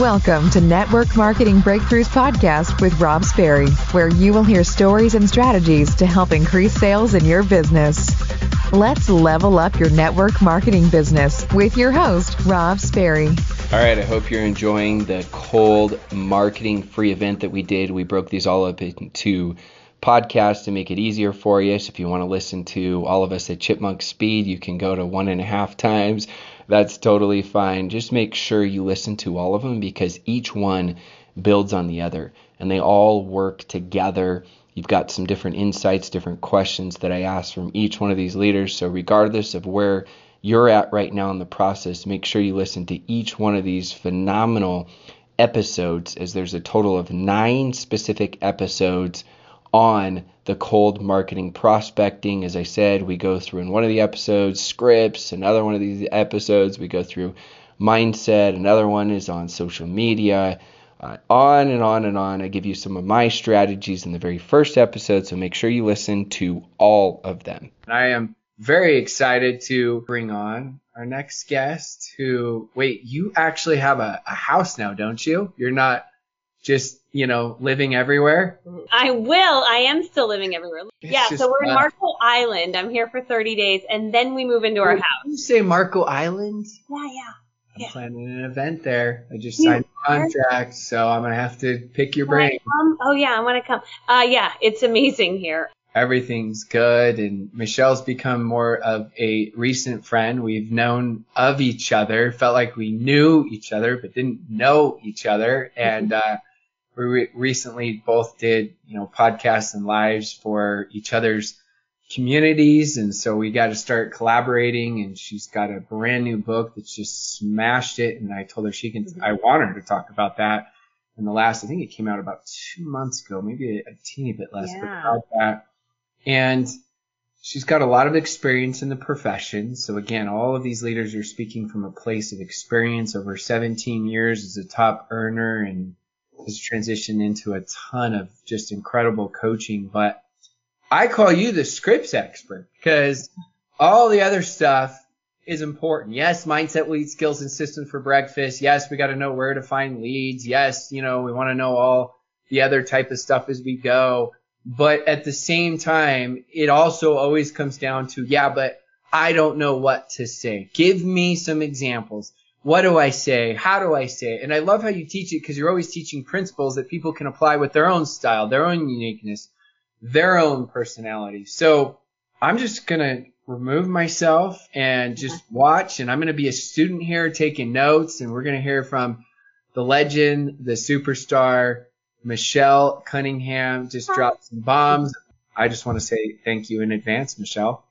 Welcome to Network Marketing Breakthroughs Podcast with Rob Sperry, where you will hear stories and strategies to help increase sales in your business. Let's level up your network marketing business with your host, Rob Sperry. All right, I hope you're enjoying the cold marketing free event that we did. We broke these all up into podcasts to make it easier for you. So if you want to listen to all of us at Chipmunk Speed, you can go to one and a half times that's totally fine. Just make sure you listen to all of them because each one builds on the other and they all work together. You've got some different insights, different questions that I ask from each one of these leaders. So, regardless of where you're at right now in the process, make sure you listen to each one of these phenomenal episodes, as there's a total of nine specific episodes on the cold marketing prospecting. As I said, we go through in one of the episodes scripts, another one of these episodes, we go through mindset, another one is on social media. Uh, on and on and on. I give you some of my strategies in the very first episode, so make sure you listen to all of them. I am very excited to bring on our next guest who, wait, you actually have a, a house now, don't you? You're not just you know living everywhere? I will. I am still living everywhere. It's yeah, so we're in Marco Island. I'm here for 30 days, and then we move into our house. You say Marco Island? Yeah, yeah. I'm yeah. planning an event there. I just signed a contract, so I'm gonna have to pick your brain. Oh yeah, I want to come. Uh, yeah, it's amazing here. Everything's good, and Michelle's become more of a recent friend. We've known of each other, felt like we knew each other, but didn't know each other, and. Uh, we re- recently both did, you know, podcasts and lives for each other's communities. And so we got to start collaborating and she's got a brand new book that's just smashed it. And I told her she can, mm-hmm. I want her to talk about that in the last, I think it came out about two months ago, maybe a, a teeny bit less, yeah. but about that. And she's got a lot of experience in the profession. So again, all of these leaders are speaking from a place of experience over 17 years as a top earner and has transitioned into a ton of just incredible coaching. But I call you the scripts expert because all the other stuff is important. Yes, mindset lead skills and systems for breakfast. Yes, we got to know where to find leads. Yes, you know, we want to know all the other type of stuff as we go. But at the same time, it also always comes down to, yeah, but I don't know what to say. Give me some examples what do I say? How do I say it? And I love how you teach it because you're always teaching principles that people can apply with their own style, their own uniqueness, their own personality. So I'm just going to remove myself and just watch. And I'm going to be a student here taking notes. And we're going to hear from the legend, the superstar, Michelle Cunningham. Just dropped some bombs. I just want to say thank you in advance, Michelle.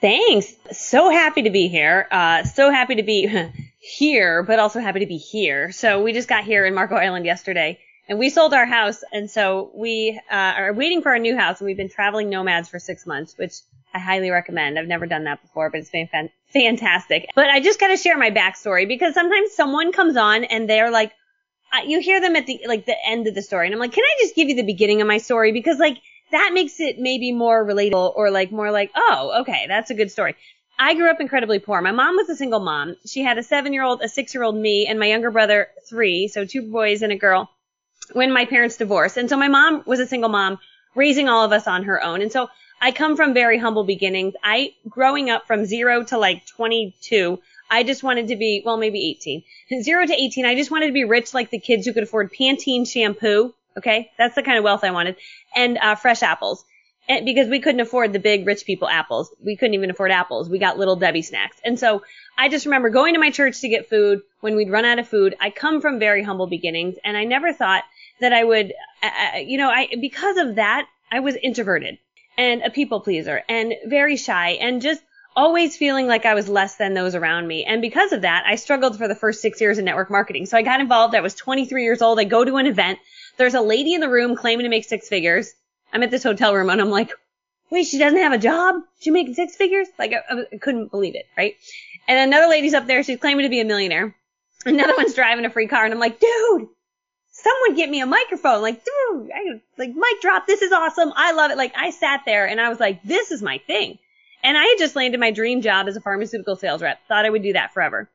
Thanks. So happy to be here. Uh, so happy to be here, but also happy to be here. So we just got here in Marco Island yesterday and we sold our house. And so we uh, are waiting for our new house and we've been traveling nomads for six months, which I highly recommend. I've never done that before, but it's been fan- fantastic. But I just got to share my backstory because sometimes someone comes on and they're like, uh, you hear them at the, like the end of the story. And I'm like, can I just give you the beginning of my story? Because like, that makes it maybe more relatable or like more like, oh, okay, that's a good story. I grew up incredibly poor. My mom was a single mom. She had a seven year old, a six year old, me, and my younger brother, three. So two boys and a girl when my parents divorced. And so my mom was a single mom raising all of us on her own. And so I come from very humble beginnings. I, growing up from zero to like 22, I just wanted to be, well, maybe 18. Zero to 18, I just wanted to be rich like the kids who could afford Pantene shampoo. Okay. That's the kind of wealth I wanted and uh, fresh apples. And because we couldn't afford the big rich people apples. We couldn't even afford apples. We got little Debbie snacks. And so I just remember going to my church to get food when we'd run out of food. I come from very humble beginnings and I never thought that I would, uh, you know, I, because of that, I was introverted and a people pleaser and very shy and just always feeling like I was less than those around me. And because of that, I struggled for the first six years in network marketing. So I got involved. I was 23 years old. I go to an event there's a lady in the room claiming to make six figures. I'm at this hotel room and I'm like, wait, she doesn't have a job? She making six figures? Like, I, I couldn't believe it, right? And another lady's up there. She's claiming to be a millionaire. Another one's driving a free car and I'm like, dude, someone get me a microphone. Like, dude, I, like, mic drop. This is awesome. I love it. Like, I sat there and I was like, this is my thing. And I had just landed my dream job as a pharmaceutical sales rep. Thought I would do that forever.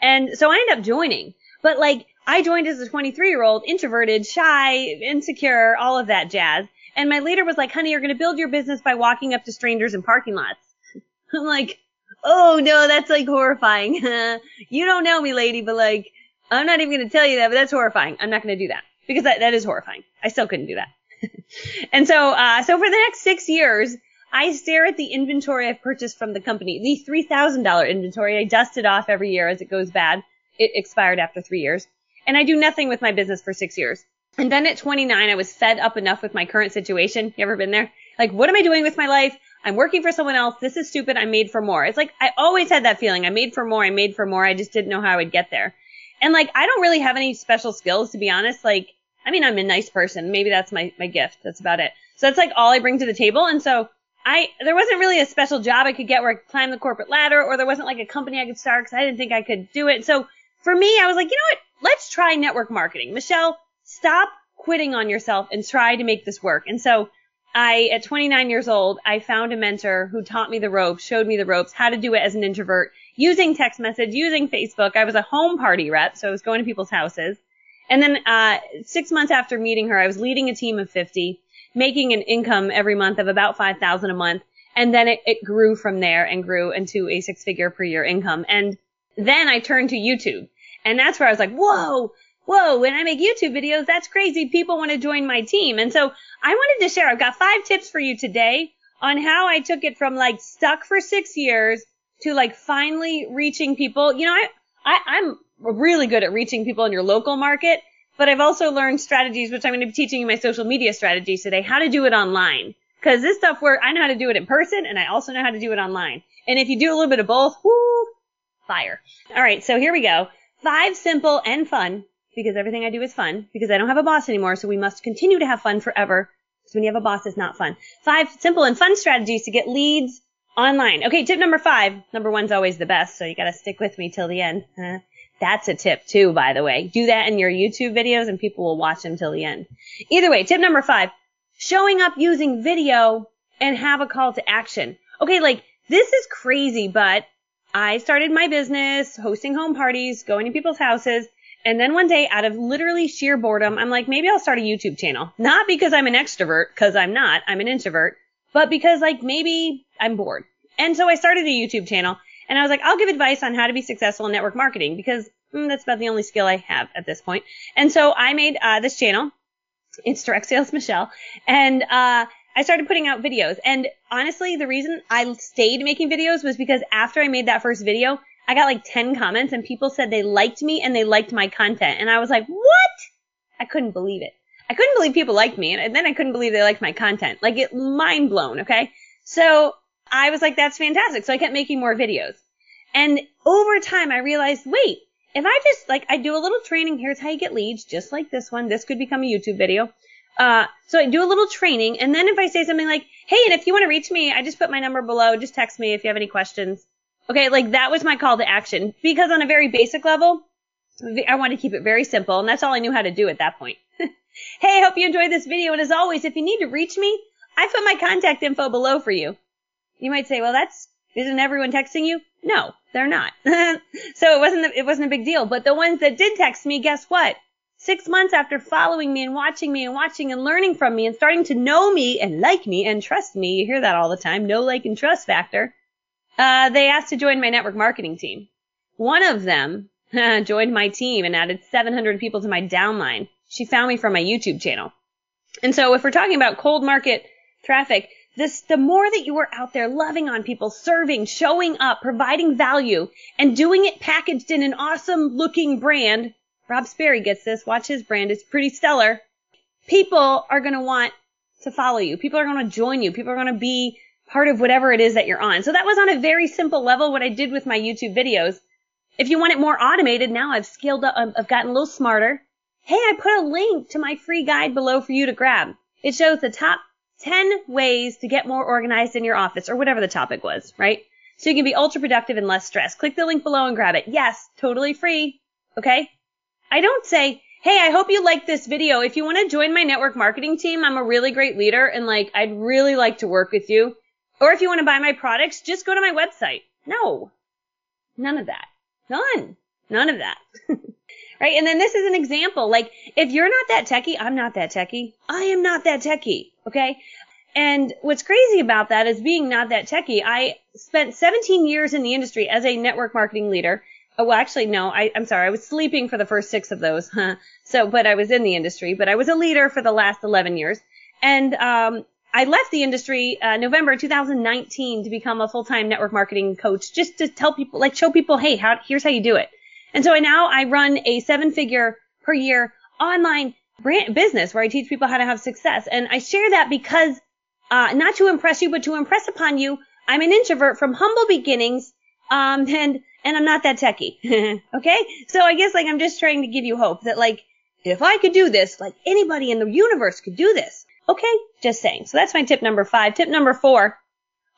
And so I ended up joining. But like, I joined as a 23 year old, introverted, shy, insecure, all of that jazz. And my leader was like, honey, you're going to build your business by walking up to strangers in parking lots. I'm like, oh no, that's like horrifying. you don't know me, lady, but like, I'm not even going to tell you that, but that's horrifying. I'm not going to do that because that, that is horrifying. I still couldn't do that. and so, uh, so for the next six years, I stare at the inventory I've purchased from the company, the $3,000 inventory I dust it off every year as it goes bad. It expired after three years. And I do nothing with my business for six years. And then at 29, I was fed up enough with my current situation. You ever been there? Like, what am I doing with my life? I'm working for someone else. This is stupid. I'm made for more. It's like, I always had that feeling. I'm made for more. I'm made for more. I just didn't know how I would get there. And like, I don't really have any special skills, to be honest. Like, I mean, I'm a nice person. Maybe that's my, my gift. That's about it. So that's like all I bring to the table. And so I, there wasn't really a special job I could get where I could climb the corporate ladder or there wasn't like a company I could start because I didn't think I could do it. So for me, I was like, you know what? Let's try network marketing. Michelle, stop quitting on yourself and try to make this work. And so I, at 29 years old, I found a mentor who taught me the ropes, showed me the ropes, how to do it as an introvert, using text message, using Facebook. I was a home party rep, so I was going to people's houses. And then, uh, six months after meeting her, I was leading a team of 50, making an income every month of about 5,000 a month. And then it, it grew from there and grew into a six figure per year income. And then I turned to YouTube. And that's where I was like, whoa, whoa, when I make YouTube videos, that's crazy. People want to join my team. And so I wanted to share, I've got five tips for you today on how I took it from like stuck for six years to like finally reaching people. You know, I, I, I'm really good at reaching people in your local market, but I've also learned strategies, which I'm going to be teaching you my social media strategies today, how to do it online. Cause this stuff where I know how to do it in person and I also know how to do it online. And if you do a little bit of both, whoo, fire. All right. So here we go. Five simple and fun because everything I do is fun because I don't have a boss anymore. So we must continue to have fun forever. Because when you have a boss, it's not fun. Five simple and fun strategies to get leads online. Okay. Tip number five. Number one's always the best. So you got to stick with me till the end. Uh, that's a tip too, by the way. Do that in your YouTube videos and people will watch them till the end. Either way, tip number five, showing up using video and have a call to action. Okay, like this is crazy, but I started my business hosting home parties, going to people's houses. And then one day out of literally sheer boredom, I'm like, maybe I'll start a YouTube channel. Not because I'm an extrovert, cause I'm not, I'm an introvert, but because like maybe I'm bored. And so I started a YouTube channel and I was like, I'll give advice on how to be successful in network marketing because mm, that's about the only skill I have at this point. And so I made uh, this channel. It's Direct Sales Michelle. And uh, I started putting out videos. And honestly, the reason I stayed making videos was because after I made that first video, I got like 10 comments and people said they liked me and they liked my content. And I was like, what? I couldn't believe it. I couldn't believe people liked me. And then I couldn't believe they liked my content. Like it mind blown. Okay. So I was like, that's fantastic. So I kept making more videos. And over time, I realized, wait, if I just like, I do a little training, here's how you get leads, just like this one. This could become a YouTube video. Uh, so I do a little training. And then if I say something like, hey, and if you want to reach me, I just put my number below. Just text me if you have any questions. Okay. Like that was my call to action because on a very basic level, I want to keep it very simple. And that's all I knew how to do at that point. hey, I hope you enjoyed this video. And as always, if you need to reach me, I put my contact info below for you. You might say, well, that's, isn't everyone texting you? No, they're not. so it wasn't, it wasn't a big deal. But the ones that did text me, guess what? Six months after following me and watching me and watching and learning from me and starting to know me and like me and trust me, you hear that all the time, no like and trust factor, uh, they asked to join my network marketing team. One of them joined my team and added 700 people to my downline. She found me from my YouTube channel. And so if we're talking about cold market traffic, this, the more that you are out there loving on people, serving, showing up, providing value, and doing it packaged in an awesome looking brand. Rob Sperry gets this. Watch his brand. It's pretty stellar. People are going to want to follow you. People are going to join you. People are going to be part of whatever it is that you're on. So that was on a very simple level what I did with my YouTube videos. If you want it more automated, now I've scaled up, um, I've gotten a little smarter. Hey, I put a link to my free guide below for you to grab. It shows the top 10 ways to get more organized in your office or whatever the topic was, right? So you can be ultra productive and less stressed. Click the link below and grab it. Yes, totally free. Okay? I don't say, hey, I hope you like this video. If you want to join my network marketing team, I'm a really great leader and like, I'd really like to work with you. Or if you want to buy my products, just go to my website. No. None of that. None. None of that. right? And then this is an example. Like, if you're not that techie, I'm not that techie. I am not that techie. Okay? And what's crazy about that is being not that techie. I spent 17 years in the industry as a network marketing leader. Oh, well, actually, no, I, I'm sorry. I was sleeping for the first six of those. Huh? So, but I was in the industry, but I was a leader for the last 11 years. And, um, I left the industry, uh, November 2019 to become a full-time network marketing coach just to tell people, like show people, hey, how, here's how you do it. And so I now I run a seven figure per year online brand business where I teach people how to have success. And I share that because, uh, not to impress you, but to impress upon you, I'm an introvert from humble beginnings. Um, and, and I'm not that techie. okay. So I guess like I'm just trying to give you hope that like, if I could do this, like anybody in the universe could do this. Okay. Just saying. So that's my tip number five. Tip number four,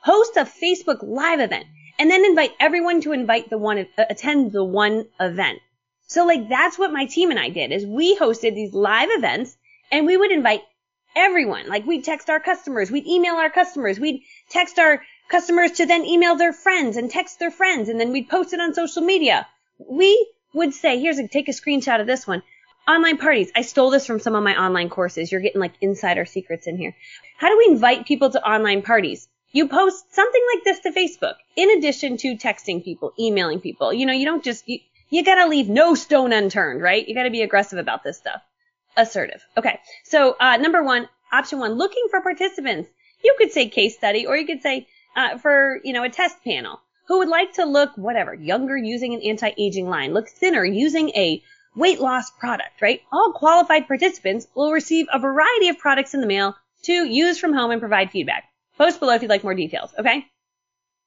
host a Facebook live event and then invite everyone to invite the one, attend the one event. So like that's what my team and I did is we hosted these live events and we would invite everyone. Like we'd text our customers, we'd email our customers, we'd text our customers to then email their friends and text their friends and then we'd post it on social media. We would say, here's a, take a screenshot of this one. Online parties. I stole this from some of my online courses. You're getting like insider secrets in here. How do we invite people to online parties? You post something like this to Facebook in addition to texting people, emailing people. You know, you don't just, you, you gotta leave no stone unturned, right? You gotta be aggressive about this stuff. Assertive. Okay. So, uh, number one, option one, looking for participants. You could say case study or you could say, uh, for, you know, a test panel who would like to look whatever, younger using an anti-aging line, look thinner using a weight loss product, right? All qualified participants will receive a variety of products in the mail to use from home and provide feedback. Post below if you'd like more details, okay?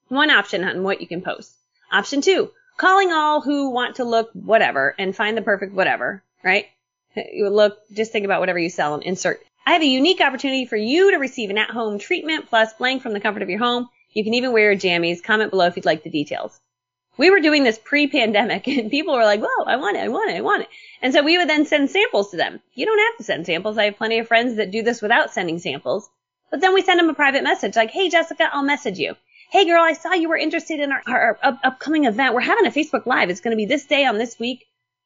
One option on what you can post. Option two, calling all who want to look whatever and find the perfect whatever, right? You look, just think about whatever you sell and insert. I have a unique opportunity for you to receive an at-home treatment plus blank from the comfort of your home. You can even wear your jammies. Comment below if you'd like the details. We were doing this pre-pandemic and people were like, whoa, I want it, I want it, I want it. And so we would then send samples to them. You don't have to send samples. I have plenty of friends that do this without sending samples. But then we send them a private message like, hey, Jessica, I'll message you. Hey, girl, I saw you were interested in our, our, our upcoming event. We're having a Facebook Live. It's going to be this day on this week.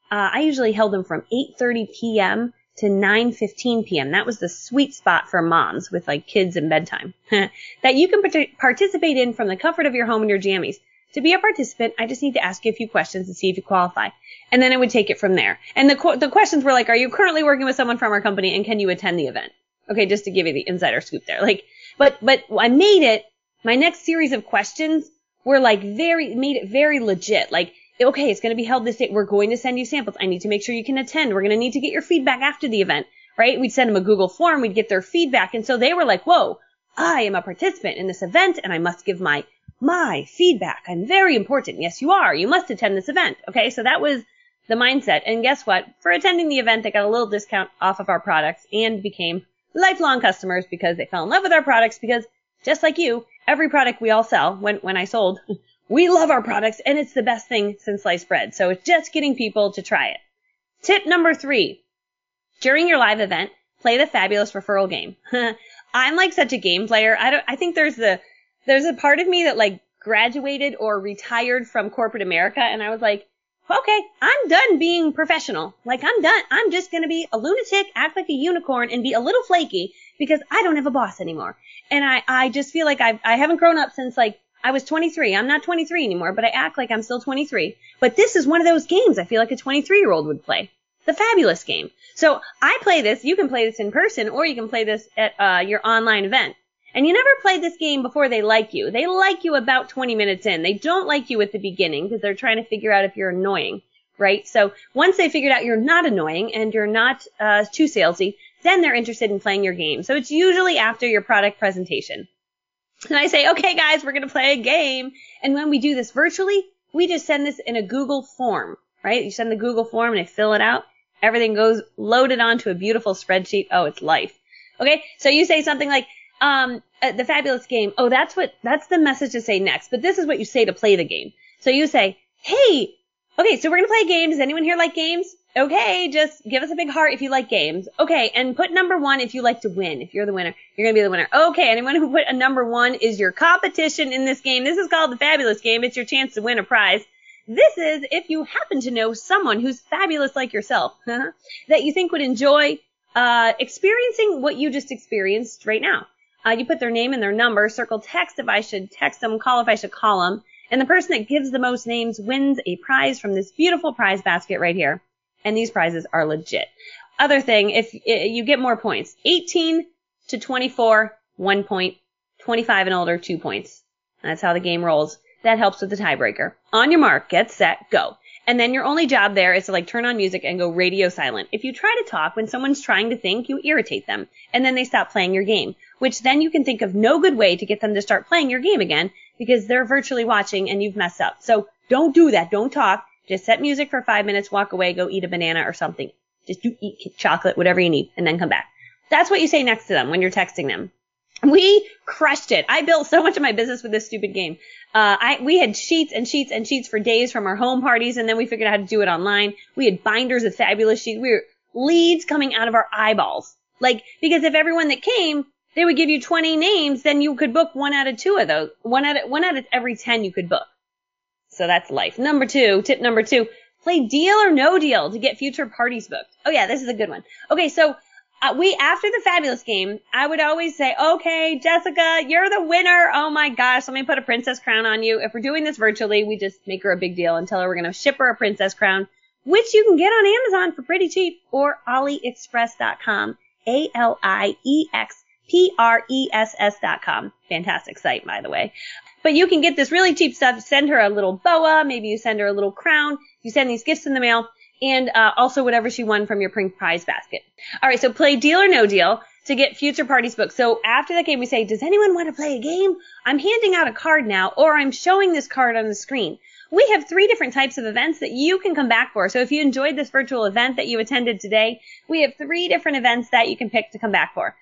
Uh, I usually held them from 8.30 p.m. to 9.15 p.m. That was the sweet spot for moms with like kids and bedtime that you can part- participate in from the comfort of your home and your jammies. To be a participant, I just need to ask you a few questions to see if you qualify. And then I would take it from there. And the, the questions were like, are you currently working with someone from our company and can you attend the event? Okay, just to give you the insider scoop there. Like, but, but I made it, my next series of questions were like very, made it very legit. Like, okay, it's going to be held this day. We're going to send you samples. I need to make sure you can attend. We're going to need to get your feedback after the event, right? We'd send them a Google form. We'd get their feedback. And so they were like, whoa, I am a participant in this event and I must give my, my feedback. I'm very important. Yes, you are. You must attend this event. Okay. So that was the mindset. And guess what? For attending the event, they got a little discount off of our products and became lifelong customers because they fell in love with our products because just like you, every product we all sell when, when I sold, we love our products and it's the best thing since sliced bread. So it's just getting people to try it. Tip number three. During your live event, play the fabulous referral game. I'm like such a game player. I don't, I think there's the, there's a part of me that like graduated or retired from corporate America and I was like, okay, I'm done being professional. Like I'm done. I'm just going to be a lunatic, act like a unicorn and be a little flaky because I don't have a boss anymore. And I, I just feel like I've, I haven't grown up since like I was 23. I'm not 23 anymore, but I act like I'm still 23. But this is one of those games I feel like a 23 year old would play. The fabulous game. So I play this. You can play this in person or you can play this at uh, your online event. And you never play this game before they like you. They like you about 20 minutes in. They don't like you at the beginning because they're trying to figure out if you're annoying, right? So once they figured out you're not annoying and you're not uh, too salesy, then they're interested in playing your game. So it's usually after your product presentation. And I say, okay guys, we're going to play a game. And when we do this virtually, we just send this in a Google form, right? You send the Google form and they fill it out. Everything goes loaded onto a beautiful spreadsheet. Oh, it's life. Okay. So you say something like, um, uh, the fabulous game. Oh, that's what, that's the message to say next. But this is what you say to play the game. So you say, hey, okay, so we're going to play games. Does anyone here like games? Okay, just give us a big heart if you like games. Okay, and put number one if you like to win. If you're the winner, you're gonna be the winner. Okay, anyone who put a number one is your competition in this game. This is called the fabulous game. It's your chance to win a prize. This is if you happen to know someone who's fabulous like yourself that you think would enjoy uh, experiencing what you just experienced right now. Uh, you put their name and their number, circle text if I should text them, call if I should call them, and the person that gives the most names wins a prize from this beautiful prize basket right here. And these prizes are legit. Other thing, if you get more points, 18 to 24, one point, 25 and older, two points. That's how the game rolls. That helps with the tiebreaker. On your mark, get set, go. And then your only job there is to like turn on music and go radio silent. If you try to talk when someone's trying to think, you irritate them. And then they stop playing your game, which then you can think of no good way to get them to start playing your game again because they're virtually watching and you've messed up. So don't do that. Don't talk. Just set music for five minutes, walk away, go eat a banana or something. Just do eat chocolate, whatever you need, and then come back. That's what you say next to them when you're texting them. We crushed it. I built so much of my business with this stupid game. Uh, I, we had sheets and sheets and sheets for days from our home parties, and then we figured out how to do it online. We had binders of fabulous sheets. We were leads coming out of our eyeballs. Like, because if everyone that came, they would give you 20 names, then you could book one out of two of those. One out of, one out of every 10 you could book. So that's life. Number two, tip number two, play deal or no deal to get future parties booked. Oh yeah, this is a good one. Okay, so uh, we after the fabulous game, I would always say, "Okay, Jessica, you're the winner. Oh my gosh, let me put a princess crown on you." If we're doing this virtually, we just make her a big deal and tell her we're going to ship her a princess crown, which you can get on Amazon for pretty cheap or AliExpress.com. A L I E X P R E S S.com. Fantastic site, by the way. But you can get this really cheap stuff. Send her a little boa. Maybe you send her a little crown. You send these gifts in the mail and uh, also whatever she won from your prize basket. All right, so play deal or no deal to get future parties booked. So after that game, we say, does anyone want to play a game? I'm handing out a card now, or I'm showing this card on the screen. We have three different types of events that you can come back for. So if you enjoyed this virtual event that you attended today, we have three different events that you can pick to come back for.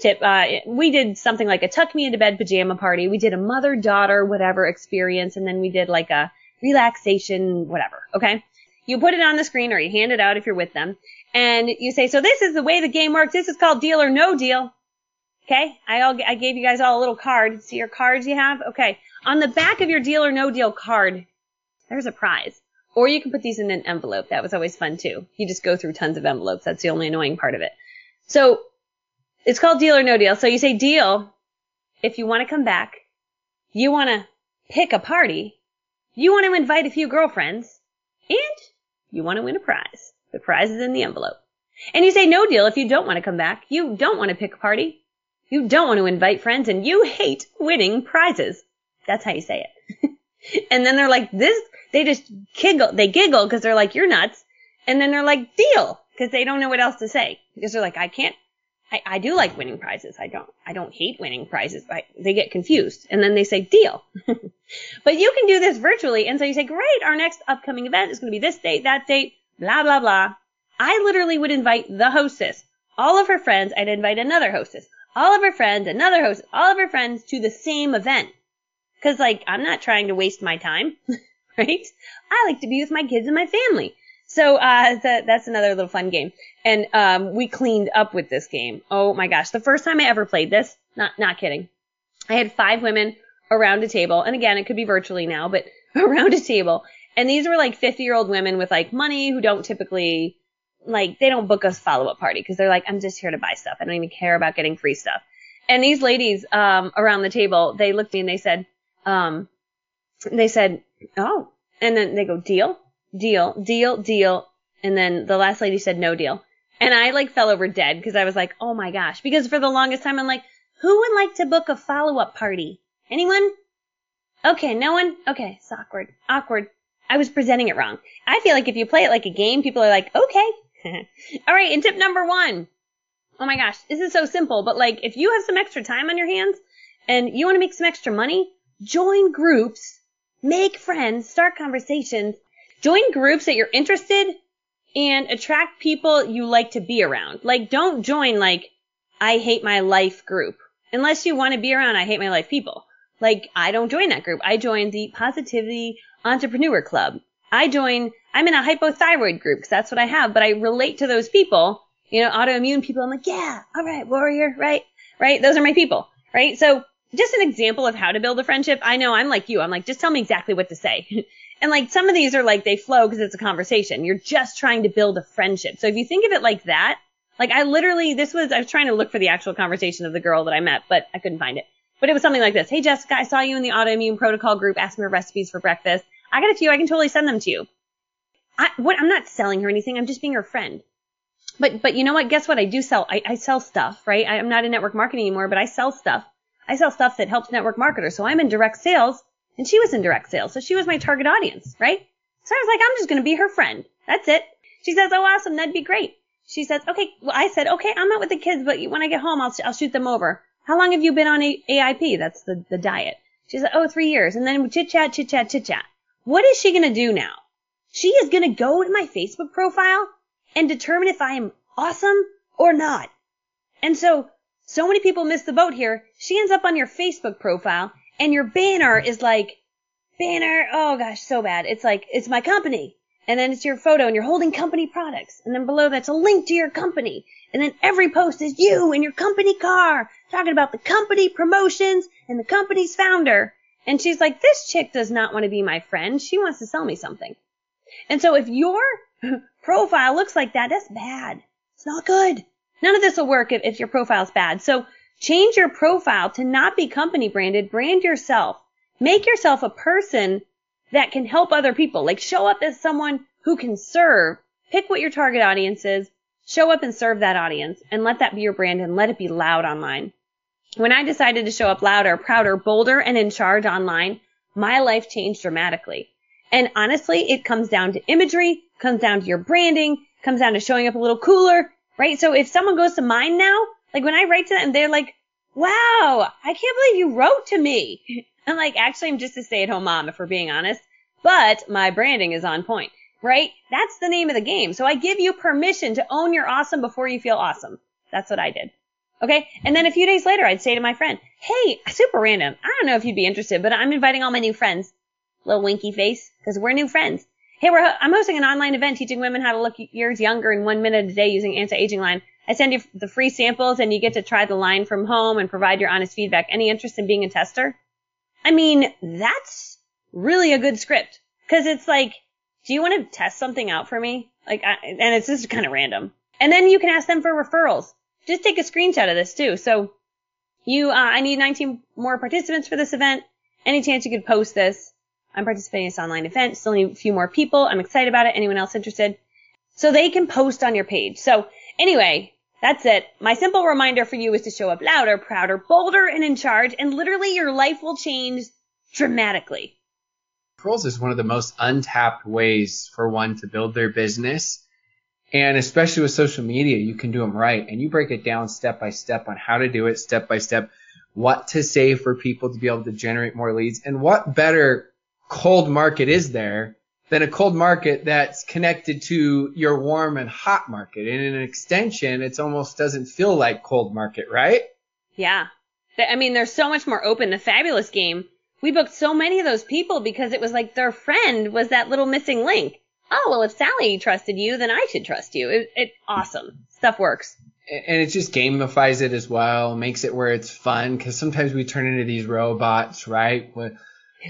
Tip, uh, we did something like a tuck me into bed pajama party. We did a mother daughter whatever experience, and then we did like a relaxation whatever. Okay. You put it on the screen or you hand it out if you're with them and you say, so this is the way the game works. This is called deal or no deal. Okay. I all, I gave you guys all a little card. See your cards you have? Okay. On the back of your deal or no deal card, there's a prize. Or you can put these in an envelope. That was always fun too. You just go through tons of envelopes. That's the only annoying part of it. So it's called deal or no deal. So you say deal if you want to come back, you want to pick a party, you want to invite a few girlfriends, and you want to win a prize. The prize is in the envelope. And you say no deal if you don't want to come back. You don't want to pick a party. You don't want to invite friends and you hate winning prizes. That's how you say it. and then they're like, this, they just giggle, they giggle because they're like, you're nuts. And then they're like, deal, because they don't know what else to say. Because they're like, I can't, I, I do like winning prizes. I don't, I don't hate winning prizes. I, they get confused. And then they say, deal. but you can do this virtually. And so you say, great, our next upcoming event is going to be this date, that date, blah, blah, blah. I literally would invite the hostess, all of her friends. I'd invite another hostess, all of her friends, another host, all of her friends to the same event. Cause like, I'm not trying to waste my time, right? I like to be with my kids and my family. So uh, that, that's another little fun game. And um, we cleaned up with this game. Oh my gosh, the first time I ever played this, not not kidding. I had five women around a table, and again, it could be virtually now, but around a table. And these were like 50 year old women with like money who don't typically like they don't book a follow up party because they're like, I'm just here to buy stuff. I don't even care about getting free stuff. And these ladies um, around the table, they looked at me and they said, um, they said, oh, and then they go, deal deal, deal, deal. And then the last lady said no deal. And I like fell over dead because I was like, oh my gosh. Because for the longest time, I'm like, who would like to book a follow up party? Anyone? Okay, no one? Okay, it's awkward. Awkward. I was presenting it wrong. I feel like if you play it like a game, people are like, okay. All right, and tip number one. Oh my gosh, this is so simple, but like if you have some extra time on your hands and you want to make some extra money, join groups, make friends, start conversations, Join groups that you're interested and attract people you like to be around. Like don't join like I hate my life group unless you want to be around I hate my life people. Like I don't join that group. I join the positivity entrepreneur club. I join, I'm in a hypothyroid group because that's what I have, but I relate to those people, you know, autoimmune people. I'm like, yeah, all right, warrior, right? Right? Those are my people, right? So just an example of how to build a friendship. I know I'm like you. I'm like, just tell me exactly what to say. And like some of these are like they flow because it's a conversation. You're just trying to build a friendship. So if you think of it like that, like I literally, this was, I was trying to look for the actual conversation of the girl that I met, but I couldn't find it. But it was something like this. Hey Jessica, I saw you in the autoimmune protocol group asking for recipes for breakfast. I got a few. I can totally send them to you. I, what, I'm not selling her anything. I'm just being her friend. But, but you know what? Guess what? I do sell, I, I sell stuff, right? I, I'm not in network marketing anymore, but I sell stuff. I sell stuff that helps network marketers. So I'm in direct sales and she was in direct sales. So she was my target audience, right? So I was like, I'm just going to be her friend. That's it. She says, Oh, awesome. That'd be great. She says, okay, well, I said, okay, I'm out with the kids, but when I get home, I'll, I'll shoot them over. How long have you been on AIP? That's the, the diet. She said, oh, three years. And then chit chat, chit chat, chit chat. What is she going to do now? She is going to go to my Facebook profile and determine if I am awesome or not. And so, so many people miss the boat here. She ends up on your Facebook profile and your banner is like, banner, oh gosh, so bad. It's like, it's my company. And then it's your photo and you're holding company products. And then below that's a link to your company. And then every post is you in your company car talking about the company promotions and the company's founder. And she's like, this chick does not want to be my friend. She wants to sell me something. And so if your profile looks like that, that's bad. It's not good. None of this will work if, if your profile's bad. So change your profile to not be company branded. Brand yourself. Make yourself a person that can help other people. Like show up as someone who can serve. Pick what your target audience is. Show up and serve that audience and let that be your brand and let it be loud online. When I decided to show up louder, prouder, bolder, and in charge online, my life changed dramatically. And honestly, it comes down to imagery, comes down to your branding, comes down to showing up a little cooler, right? So if someone goes to mine now, like when I write to them, they're like, wow, I can't believe you wrote to me. I'm like, actually, I'm just a stay at home mom, if we're being honest, but my branding is on point, right? That's the name of the game. So I give you permission to own your awesome before you feel awesome. That's what I did. Okay. And then a few days later, I'd say to my friend, Hey, super random. I don't know if you'd be interested, but I'm inviting all my new friends. Little winky face, because we're new friends. Hey, we're, I'm hosting an online event teaching women how to look years younger in one minute a day using anti-aging line. I send you the free samples and you get to try the line from home and provide your honest feedback. Any interest in being a tester? I mean, that's really a good script because it's like, do you want to test something out for me? Like, I, and it's just kind of random. And then you can ask them for referrals. Just take a screenshot of this too. So you, uh, I need 19 more participants for this event. Any chance you could post this? I'm participating in this online event. Still need a few more people. I'm excited about it. Anyone else interested? So they can post on your page. So anyway, that's it. My simple reminder for you is to show up louder, prouder, bolder, and in charge, and literally your life will change dramatically. Referrals is one of the most untapped ways for one to build their business. And especially with social media, you can do them right. And you break it down step by step on how to do it step by step, what to say for people to be able to generate more leads. And what better cold market is there than a cold market that's connected to your warm and hot market. And in an extension, it almost doesn't feel like cold market, right? Yeah. I mean, they're so much more open. The fabulous game, we booked so many of those people because it was like their friend was that little missing link. Oh, well, if Sally trusted you, then I should trust you. It, it awesome. Stuff works. And it just gamifies it as well, makes it where it's fun because sometimes we turn into these robots, right?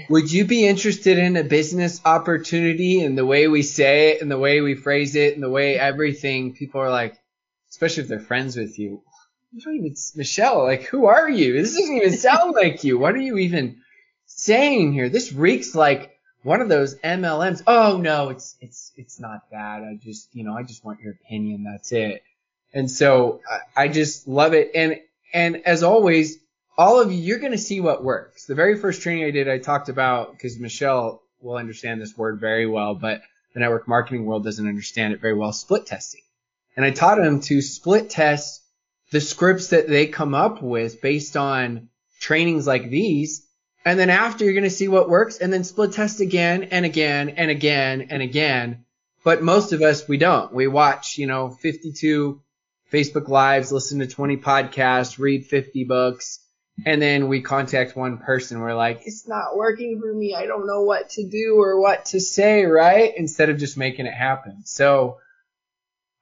Would you be interested in a business opportunity and the way we say it and the way we phrase it and the way everything people are like, especially if they're friends with you. Even, Michelle, like, who are you? This doesn't even sound like you. What are you even saying here? This reeks like one of those MLMs. Oh no, it's, it's, it's not that. I just, you know, I just want your opinion. That's it. And so I, I just love it. And, and as always, all of you, you're going to see what works. The very first training I did, I talked about, because Michelle will understand this word very well, but the network marketing world doesn't understand it very well, split testing. And I taught them to split test the scripts that they come up with based on trainings like these. And then after you're going to see what works and then split test again and again and again and again. But most of us, we don't. We watch, you know, 52 Facebook lives, listen to 20 podcasts, read 50 books, and then we contact one person. We're like, it's not working for me. I don't know what to do or what to say, right? Instead of just making it happen. So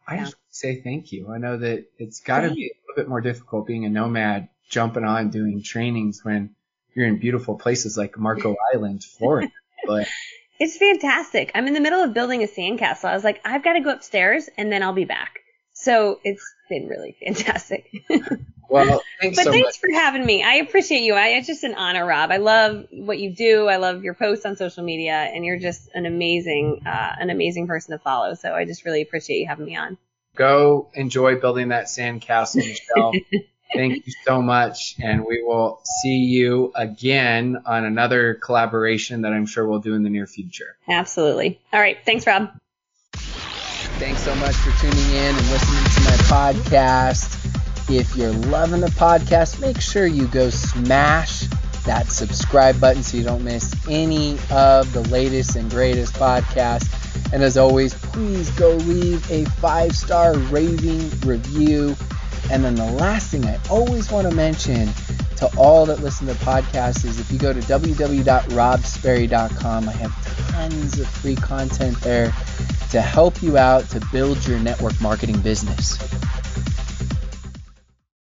I yeah. just say thank you. I know that it's got to be a little bit more difficult being a nomad, jumping on doing trainings when you're in beautiful places like Marco Island, Florida. But It's fantastic. I'm in the middle of building a sandcastle. I was like, I've got to go upstairs and then I'll be back. So it's been really fantastic. Well, thanks but so thanks much. for having me. I appreciate you. I, it's just an honor, Rob. I love what you do. I love your posts on social media, and you're just an amazing, uh, an amazing person to follow. So I just really appreciate you having me on. Go enjoy building that sandcastle, Michelle. Thank you so much, and we will see you again on another collaboration that I'm sure we'll do in the near future. Absolutely. All right. Thanks, Rob. Thanks so much for tuning in and listening to my podcast. If you're loving the podcast, make sure you go smash that subscribe button so you don't miss any of the latest and greatest podcasts. And as always, please go leave a five star raving review. And then the last thing I always want to mention to all that listen to podcasts is if you go to www.robsperry.com, I have tons of free content there to help you out to build your network marketing business.